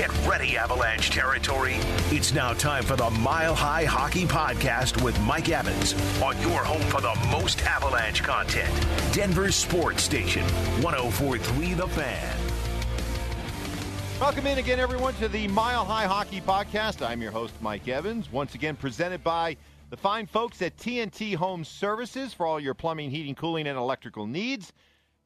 Get ready, Avalanche territory. It's now time for the Mile High Hockey Podcast with Mike Evans on your home for the most Avalanche content. Denver Sports Station, 1043 The Fan. Welcome in again, everyone, to the Mile High Hockey Podcast. I'm your host, Mike Evans, once again presented by the fine folks at TNT Home Services for all your plumbing, heating, cooling, and electrical needs.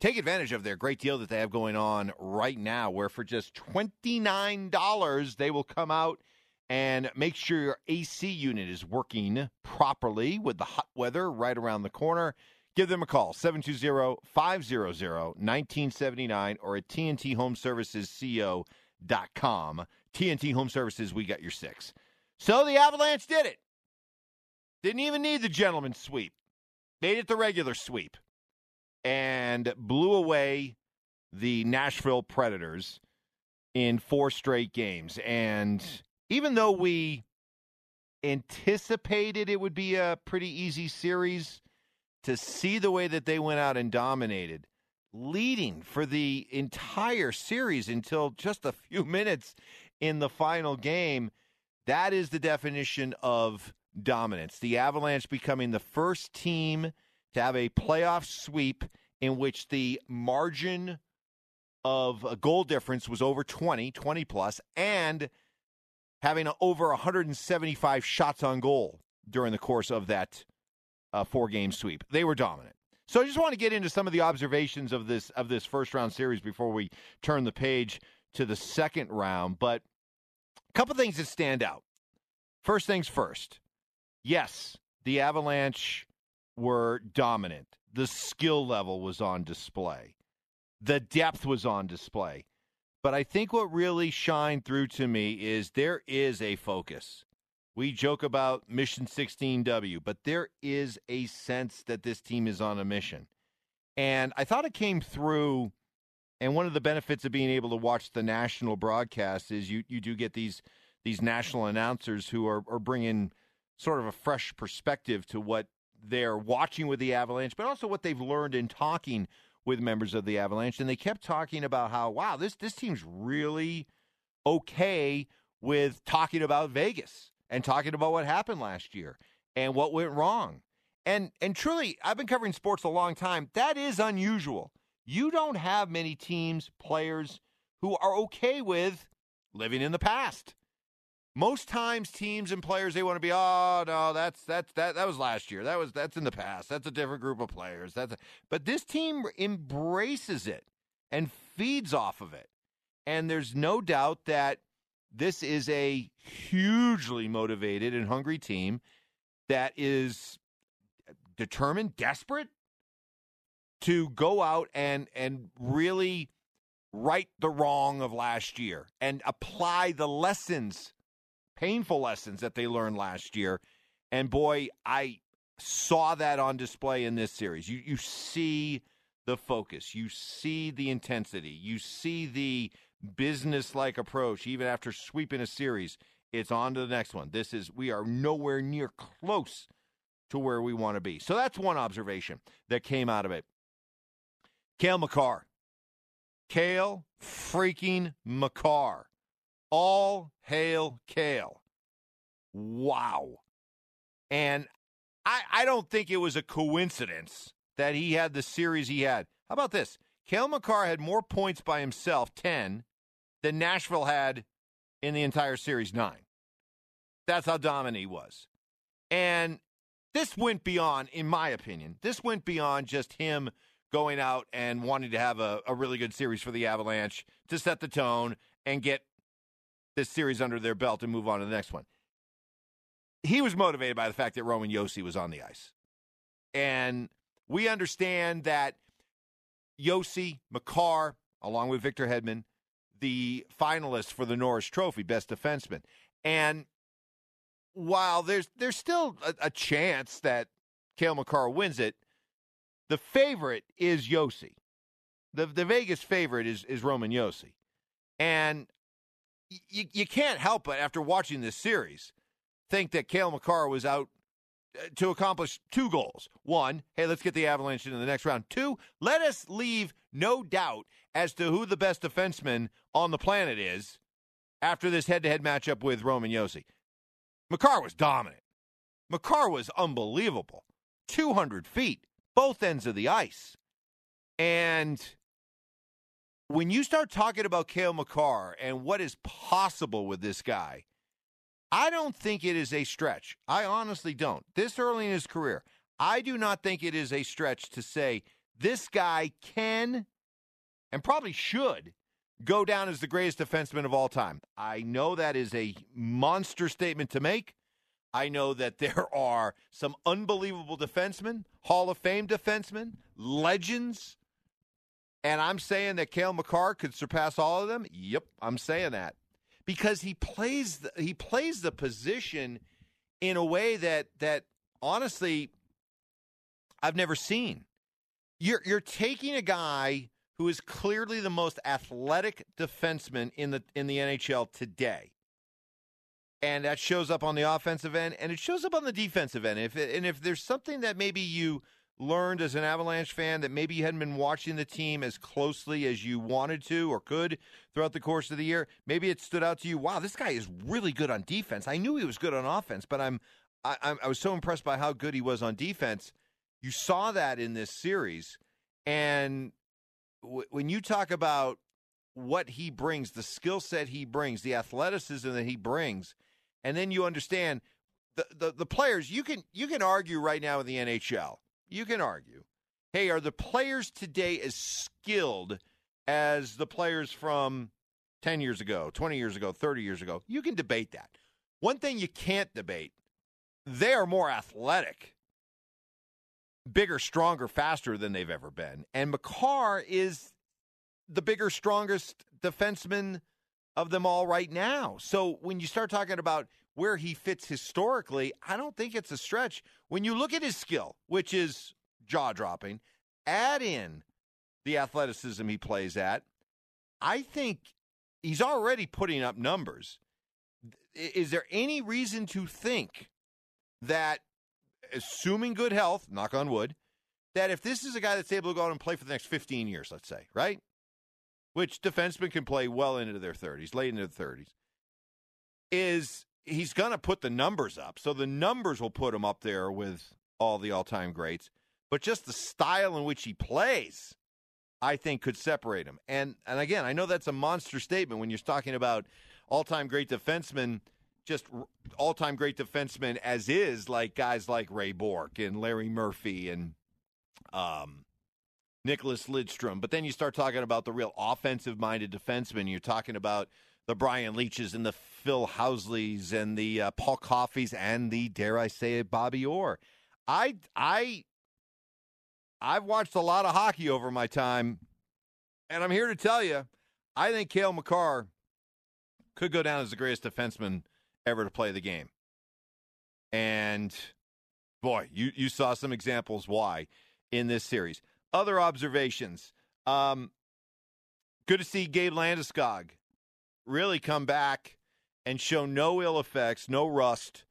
Take advantage of their great deal that they have going on right now, where for just $29, they will come out and make sure your AC unit is working properly with the hot weather right around the corner. Give them a call, 720 500 1979 or at TNTHomeServicesCO.com. TNT Home Services, we got your six. So the Avalanche did it. Didn't even need the gentleman's sweep. Made it the regular sweep and blew away the Nashville Predators in four straight games. And even though we anticipated it would be a pretty easy series, to see the way that they went out and dominated, leading for the entire series until just a few minutes in the final game, that is the definition of dominance. The Avalanche becoming the first team to have a playoff sweep in which the margin of goal difference was over 20, 20 plus, and having over 175 shots on goal during the course of that uh, four game sweep. They were dominant. So I just want to get into some of the observations of this of this first round series before we turn the page to the second round. But a couple things that stand out. First things first. Yes, the Avalanche were dominant. The skill level was on display. The depth was on display. But I think what really shined through to me is there is a focus. We joke about Mission 16W, but there is a sense that this team is on a mission. And I thought it came through. And one of the benefits of being able to watch the national broadcast is you, you do get these these national announcers who are, are bringing sort of a fresh perspective to what they're watching with the Avalanche, but also what they've learned in talking with members of the Avalanche. And they kept talking about how, wow, this this team's really okay with talking about Vegas and talking about what happened last year and what went wrong. And and truly, I've been covering sports a long time. That is unusual. You don't have many teams, players who are okay with living in the past most times teams and players they want to be oh no that's that's that that was last year. That was that's in the past. That's a different group of players. That's a, but this team embraces it and feeds off of it. And there's no doubt that this is a hugely motivated and hungry team that is determined desperate to go out and and really right the wrong of last year and apply the lessons painful lessons that they learned last year. And boy, I saw that on display in this series. You you see the focus, you see the intensity, you see the business-like approach even after sweeping a series. It's on to the next one. This is we are nowhere near close to where we want to be. So that's one observation that came out of it. Cale Makar. Cale freaking Makar. All hail Cale. Wow. And I, I don't think it was a coincidence that he had the series he had. How about this? Cale Makar had more points by himself, 10, than Nashville had in the entire series, 9. That's how dominant he was. And this went beyond, in my opinion, this went beyond just him going out and wanting to have a, a really good series for the Avalanche to set the tone and get this series under their belt and move on to the next one. He was motivated by the fact that Roman Josi was on the ice. And we understand that Josi, Makar, along with Victor Hedman, the finalists for the Norris Trophy, best defenseman. And while there's there's still a, a chance that Cale Makar wins it, the favorite is Josi. The the Vegas favorite is is Roman Josi. And you, you can't help but, after watching this series, think that Cale Makar was out uh, to accomplish two goals. One, hey, let's get the Avalanche into the next round. Two, let us leave no doubt as to who the best defenseman on the planet is after this head-to-head matchup with Roman Josi. Makar was dominant. Makar was unbelievable. 200 feet, both ends of the ice. And when you start talking about Cale Makar and what is possible with this guy, I don't think it is a stretch. I honestly don't. This early in his career, I do not think it is a stretch to say this guy can and probably should go down as the greatest defenseman of all time. I know that is a monster statement to make. I know that there are some unbelievable defensemen, Hall of Fame defensemen, legends. And I'm saying that Cale Makar could surpass all of them. Yep, I'm saying that because he plays the, he plays the position in a way that that honestly I've never seen. You're you're taking a guy who is clearly the most athletic defenseman in the in the NHL today. And that shows up on the offensive end and it shows up on the defensive end. If and if there's something that maybe you learned as an Avalanche fan that maybe you hadn't been watching the team as closely as you wanted to or could throughout the course of the year, maybe it stood out to you, wow, this guy is really good on defense. I knew he was good on offense, but I'm I, I was so impressed by how good he was on defense. You saw that in this series, and w- when you talk about what he brings, the skill set he brings, the athleticism that he brings, and then you understand the, the, the players. You can you can argue right now in the NHL. You can argue, hey, are the players today as skilled as the players from ten years ago, twenty years ago, thirty years ago? You can debate that. One thing you can't debate: they are more athletic bigger, stronger, faster than they've ever been. And Makar is the bigger, strongest defenseman of them all right now. So when you start talking about where he fits historically, I don't think it's a stretch. When you look at his skill, which is jaw dropping, add in the athleticism he plays at, I think he's already putting up numbers. Is there any reason to think that assuming good health, knock on wood, that if this is a guy that's able to go out and play for the next 15 years, let's say, right? Which defensemen can play well into their 30s, late into the 30s, is he's going to put the numbers up. So the numbers will put him up there with all the all time greats. But just the style in which he plays, I think, could separate him. And and again, I know that's a monster statement when you're talking about all time great defensemen just all time great defensemen as is, like guys like Ray Bourque and Larry Murphy and um, Nicklas Lidstrom. But then you start talking about the real offensive minded defensemen. You're talking about the Brian Leetches and the Phil Housleys and the uh, Paul Coffeys and the, dare I say it, Bobby Orr. I, I, I've watched a lot of hockey over my time, and I'm here to tell you, I think Cale Makar could go down as the greatest defenseman ever to play the game. And boy, you, you saw some examples why in this series. Other observations. Um, good to see Gabe Landeskog really come back and show no ill effects, no rust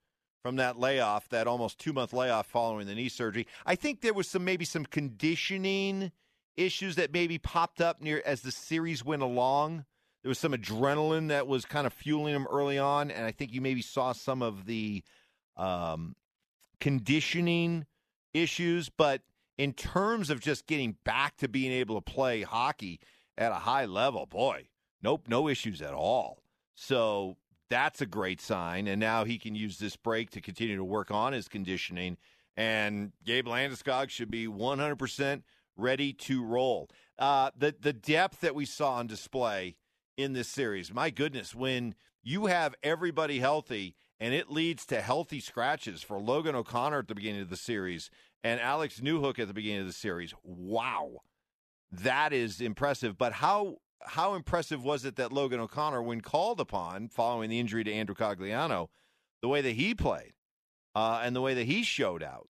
from that layoff, that almost two month layoff following the knee surgery. I think there was some maybe some conditioning issues that maybe popped up near as the series went along. There was some adrenaline that was kind of fueling him early on, and I think you maybe saw some of the um, conditioning issues. But in terms of just getting back to being able to play hockey at a high level, boy, nope, no issues at all. So that's a great sign. And now he can use this break to continue to work on his conditioning. And Gabe Landeskog should be 100% ready to roll. Uh, the the depth that we saw on display in this series. My goodness, when you have everybody healthy and it leads to healthy scratches for Logan O'Connor at the beginning of the series and Alex Newhook at the beginning of the series. Wow. That is impressive. But how how impressive was it that Logan O'Connor, when called upon following the injury to Andrew Cogliano, the way that he played uh, and the way that he showed out,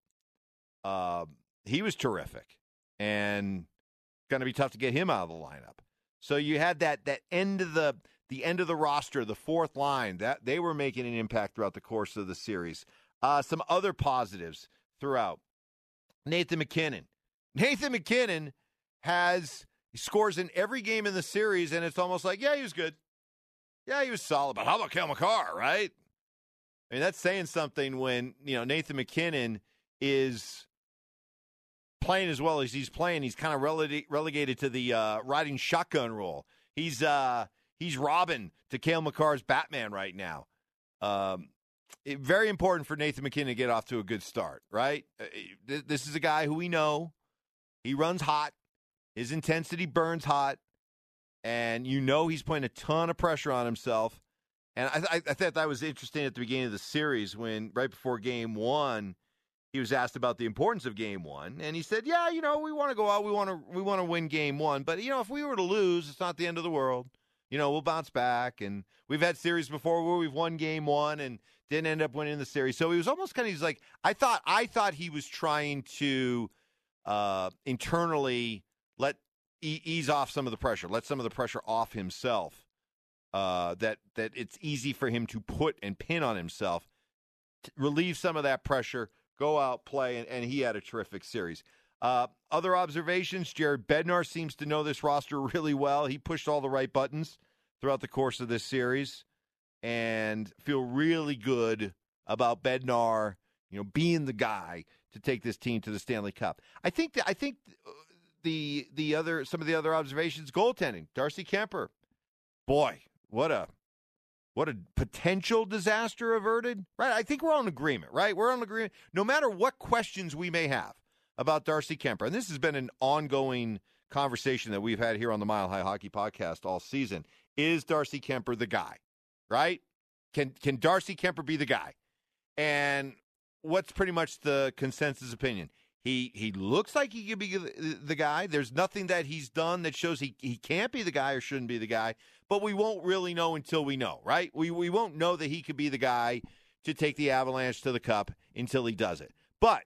uh, he was terrific. And it's going to be tough to get him out of the lineup. So you had that that end of the the end of the roster, the fourth line that they were making an impact throughout the course of the series. Uh, some other positives throughout. Nathan MacKinnon. Nathan MacKinnon has scores in every game in the series, and it's almost like, yeah, he was good. Yeah, he was solid, but how about Cale Makar, right? I mean, that's saying something when, you know, Nathan MacKinnon is playing as well as he's playing. He's kind of rele- relegated to the uh, riding shotgun role. He's uh, he's Robin to Cale Makar's Batman right now. Um, it, very important for Nathan MacKinnon to get off to a good start, right? Uh, this is a guy who we know. He runs hot. His intensity burns hot. And you know he's putting a ton of pressure on himself. And I, I, I thought that was interesting at the beginning of the series when, right before game one, he was asked about the importance of game one. And he said, Yeah, you know, we want to go out. We want to we want to win game one. But, you know, if we were to lose, it's not the end of the world. You know, we'll bounce back. And we've had series before where we've won game one and didn't end up winning the series. So he was almost kind of he's like I thought I thought he was trying to uh, internally ease off some of the pressure, let some of the pressure off himself. Uh, that that it's easy for him to put and pin on himself, relieve some of that pressure, go out play, and, and he had a terrific series. Uh, other observations: Jared Bednar seems to know this roster really well. He pushed all the right buttons throughout the course of this series and feel really good about Bednar, you know, being the guy to take this team to the Stanley Cup. I think that, I think the the other some of the other observations goaltending. Darcy Kuemper. Boy, what a what a potential disaster averted. Right? I think we're all in agreement, right? We're on agreement no matter what questions we may have about Darcy Kuemper. And this has been an ongoing conversation that we've had here on the Mile High Hockey podcast all season. Is Darcy Kuemper the guy? right? Can can Darcy Kuemper be the guy? And what's pretty much the consensus opinion? He he looks like he could be the, guy. There's nothing that he's done that shows he, he can't be the guy or shouldn't be the guy. But we won't really know until we know, right? We we won't know that he could be the guy to take the Avalanche to the Cup until he does it. But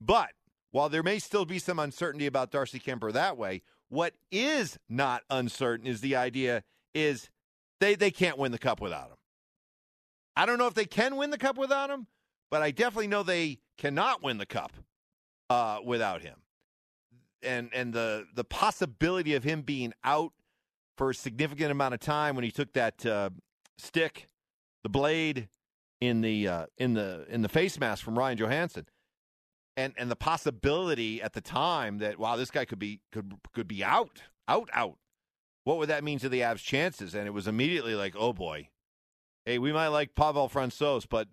but while there may still be some uncertainty about Darcy Kuemper that way, what is not uncertain is the idea is they they can't win the cup without him. I don't know if they can win the cup without him, but I definitely know they cannot win the cup uh, without him. And and the the possibility of him being out for a significant amount of time when he took that uh, stick, the blade in the uh, in the in the face mask from Ryan Johansen, and and the possibility at the time that wow this guy could be could could be out out out what would that mean to the Avs' chances? And it was immediately like, oh boy, hey, we might like Pavel Francouz, but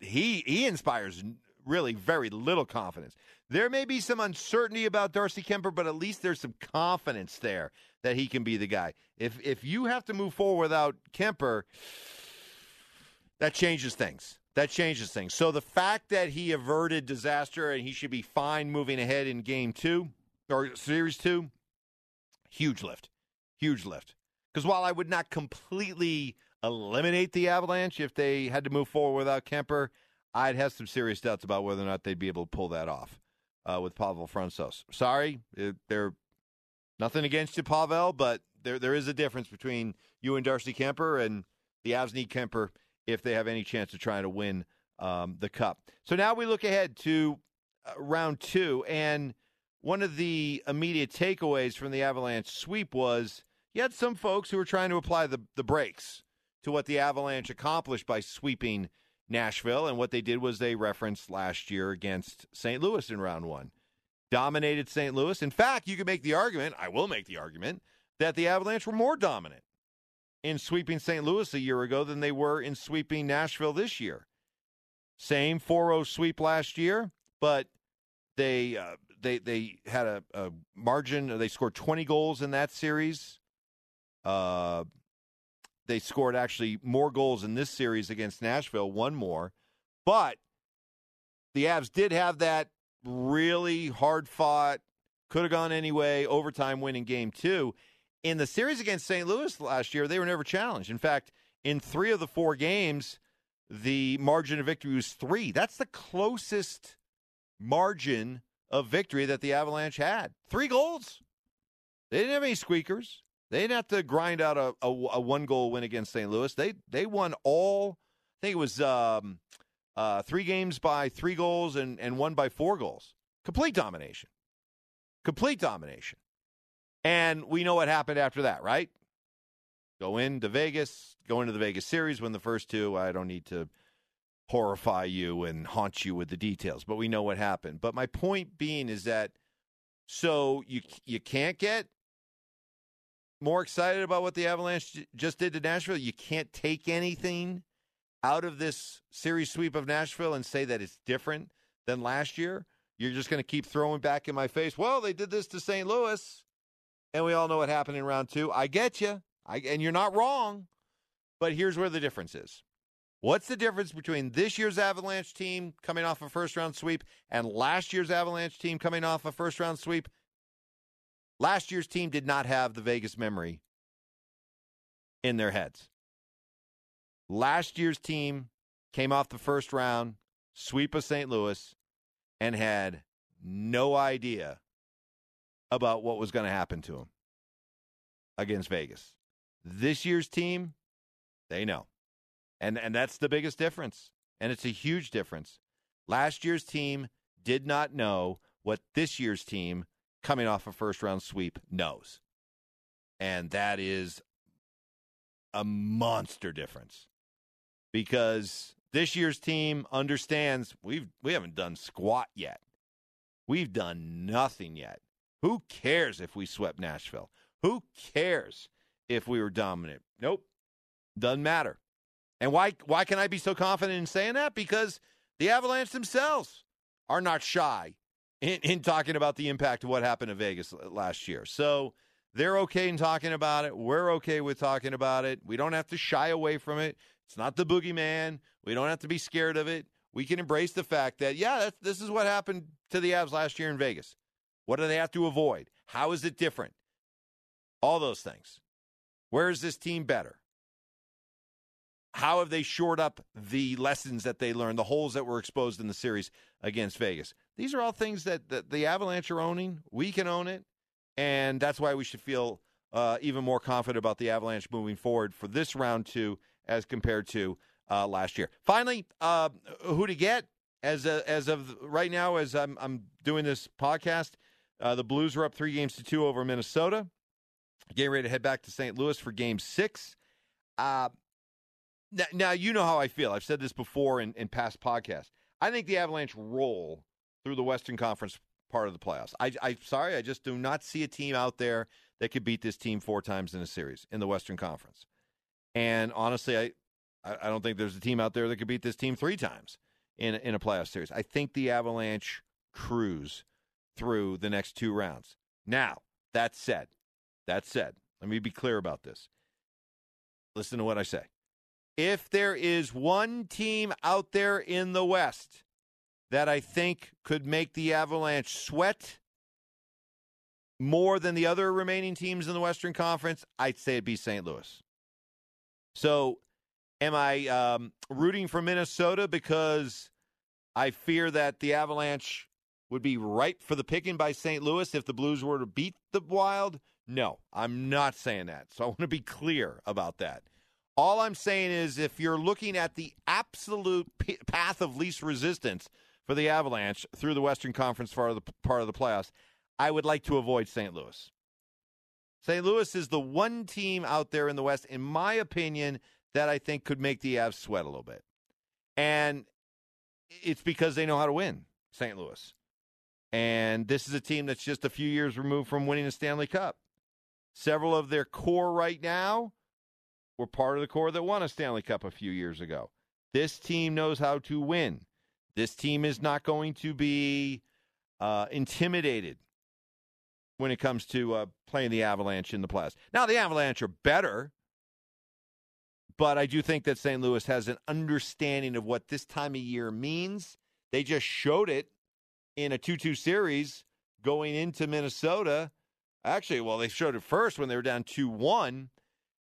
he he inspires really very little confidence. There may be some uncertainty about Darcy Kuemper, but at least there's some confidence there that he can be the guy. If if you have to move forward without Kuemper, that changes things. That changes things. So the fact that he averted disaster and he should be fine moving ahead in game two or series two, huge lift. Huge lift. Because while I would not completely eliminate the Avalanche if they had to move forward without Kuemper, I'd have some serious doubts about whether or not they'd be able to pull that off uh, with Pavel Francouz. Sorry, they're nothing against you, Pavel, but there there is a difference between you and Darcy Kuemper, and the Avs need Kuemper if they have any chance of trying to win um, the cup. So now we look ahead to uh, round two, and one of the immediate takeaways from the Avalanche sweep was you had some folks who were trying to apply the, the brakes to what the Avalanche accomplished by sweeping Nashville. And what they did was they referenced last year against St. Louis in round one. Dominated St. Louis. In fact, you could make the argument, I will make the argument, that the Avalanche were more dominant in sweeping St. Louis a year ago than they were in sweeping Nashville this year. Same 4 0 sweep last year, but they. Uh, they they had a, a margin. They scored 20 goals in that series. Uh, they scored actually more goals in this series against Nashville, one more. But the Avs did have that really hard fought, could have gone anyway, overtime win in game two. In the series against St. Louis last year, they were never challenged. In fact, in three of the four games, the margin of victory was three. That's the closest margin of victory that the Avalanche had. Three goals. They didn't have any squeakers. They didn't have to grind out a, a, a one goal win against St. Louis. They they won all. I think it was um, uh, three games by three goals and and one by four goals. Complete domination. Complete domination. And we know what happened after that, right? Go into Vegas, go into the Vegas series, win the first two. I don't need to horrify you and haunt you with the details, but we know what happened. But my point being is that so you you can't get more excited about what the Avalanche just did to Nashville. You can't take anything out of this series sweep of Nashville and say that it's different than last year. You're just going to keep throwing back in my face. Well, they did this to St. Louis, and we all know what happened in round two. I get you, I, and you're not wrong. But here's where the difference is. What's the difference between this year's Avalanche team coming off a first round sweep and last year's Avalanche team coming off a first round sweep? Last year's team did not have the Vegas memory in their heads. Last year's team came off the first round, sweep of St. Louis, and had no idea about what was going to happen to them against Vegas. This year's team, they know. And and that's the biggest difference. And it's a huge difference. Last year's team did not know what this year's team coming off a first round sweep knows. And that is a monster difference. Because this year's team understands we've we haven't done squat yet. We've done nothing yet. Who cares if we swept Nashville? Who cares if we were dominant? Nope. Doesn't matter. And why why can I be so confident in saying that? Because the Avalanche themselves are not shy in, in talking about the impact of what happened to Vegas last year. So they're okay in talking about it. We're okay with talking about it. We don't have to shy away from it. It's not the boogeyman. We don't have to be scared of it. We can embrace the fact that, yeah, this is what happened to the Avs last year in Vegas. What do they have to avoid? How is it different? All those things. Where is this team better? How have they shored up the lessons that they learned, the holes that were exposed in the series against Vegas? These are all things that, that the Avalanche are owning. We can own it. And that's why we should feel uh, even more confident about the Avalanche moving forward for this round two as compared to uh, last year. Finally, uh, who to get as a, as of right now, as I'm, I'm doing this podcast, uh, the Blues are up three games to two over Minnesota. Getting ready to head back to St. Louis for Game Six. Now, now, you know how I feel. I've said this before in, in past podcasts. I think the Avalanche roll through the Western Conference part of the playoffs. I, I sorry, I just do not see a team out there that could beat this team four times in a series in the Western Conference. And honestly, I I don't think there's a team out there that could beat this team three times in in a playoff series. I think the Avalanche cruise through the next two rounds. Now, that said, that said, let me be clear about this. Listen to what I say. If there is one team out there in the West that I think could make the Avalanche sweat more than the other remaining teams in the Western Conference, I'd say it'd be St. Louis. So, am I um, rooting for Minnesota because I fear that the Avalanche would be ripe for the picking by St. Louis if the Blues were to beat the Wild? No, I'm not saying that. So I want to be clear about that. All I'm saying is if you're looking at the absolute p- path of least resistance for the Avalanche through the Western Conference part of the, part of the playoffs, I would like to avoid St. Louis. St. Louis is the one team out there in the West, in my opinion, that I think could make the Avs sweat a little bit. And it's because they know how to win, St. Louis. And this is a team that's just a few years removed from winning a Stanley Cup. Several of their core right now were part of the core that won a Stanley Cup a few years ago. This team knows how to win. This team is not going to be uh, intimidated when it comes to uh, playing the Avalanche in the playoffs. Now, the Avalanche are better, but I do think that St. Louis has an understanding of what this time of year means. They just showed it in a 2 2 series going into Minnesota. Actually, well, they showed it first when they were down 2 1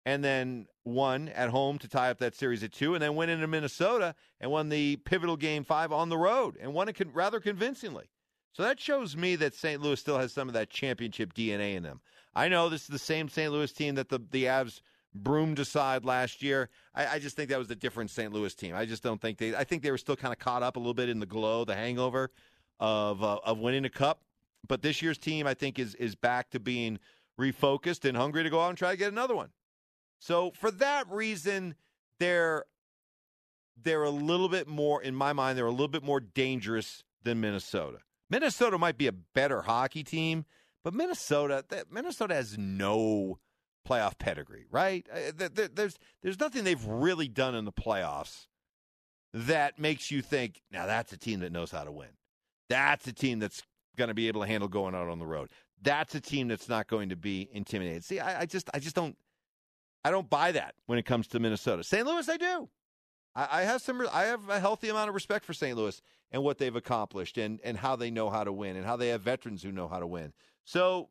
and then won at home to tie up that series at two, and then went into Minnesota and won the pivotal game five on the road and won it con- rather convincingly. So that shows me that St. Louis still has some of that championship DNA in them. I know this is the same St. Louis team that the, the Avs broomed aside last year. I, I just think that was a different St. Louis team. I just don't think they. I think they were still kind of caught up a little bit in the glow, the hangover of uh, of winning a cup. But this year's team, I think, is is back to being refocused and hungry to go out and try to get another one. So for that reason, they're they're a little bit more, in my mind, they're a little bit more dangerous than Minnesota. Minnesota might be a better hockey team, but Minnesota, Minnesota has no playoff pedigree, right? Uh, there's there's nothing they've really done in the playoffs that makes you think, now that's a team that knows how to win. That's a team that's going to be able to handle going out on the road. That's a team that's not going to be intimidated. See, I, I just I just don't I don't buy that when it comes to Minnesota. St. Louis, I do. I, I have some I have a healthy amount of respect for St. Louis and what they've accomplished and and how they know how to win and how they have veterans who know how to win. So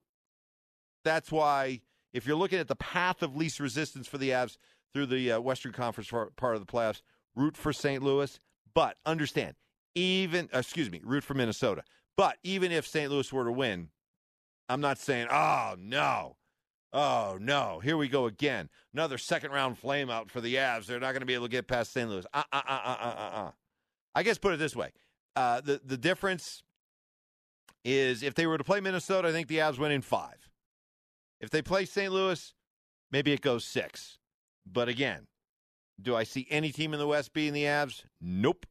that's why if you're looking at the path of least resistance for the Avs through the uh, Western Conference part of the playoffs, root for St. Louis. But understand, even, excuse me, root for Minnesota. But even if St. Louis were to win, I'm not saying, oh, no. Oh, no. Here we go again. Another second round flame out for the Avs. They're not going to be able to get past St. Louis. Uh, uh, uh, uh, uh, uh. uh. I guess put it this way uh, the, the difference is if they were to play Minnesota, I think the Avs win in five. If they play St. Louis, maybe it goes six. But again, do I see any team in the West beating the Avs? Nope.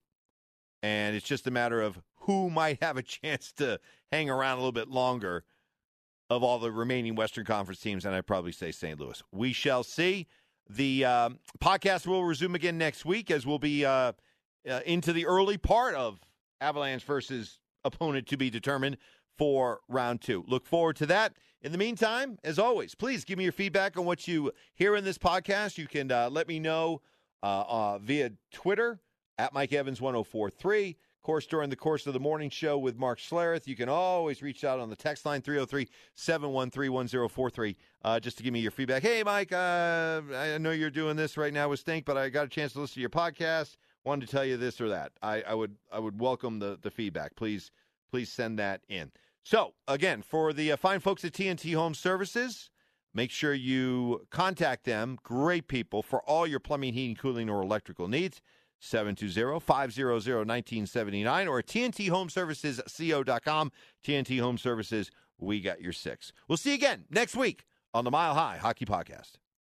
And it's just a matter of who might have a chance to hang around a little bit longer of all the remaining Western Conference teams, and I'd probably say St. Louis. We shall see. The um, podcast will resume again next week as we'll be uh, uh, into the early part of Avalanche versus opponent to be determined for round two. Look forward to that. In the meantime, as always, please give me your feedback on what you hear in this podcast. You can uh, let me know uh, uh, via Twitter at Mike Evans 1043. Course, during the course of the morning show with Mark Schlereth, you can always reach out on the text line 303 713 1043 uh, just to give me your feedback. Hey, Mike, uh, I know you're doing this right now with Stink, but I got a chance to listen to your podcast. Wanted to tell you this or that. I, I would I would welcome the, the feedback. Please please send that in. So, again, for the uh, fine folks at TNT Home Services, make sure you contact them. Great people for all your plumbing, heating, cooling, or electrical needs. 720-500-1979 or tnthomeservicesco.com. TNT Home Services, we got your six. We'll see you again next week on the Mile High Hockey Podcast.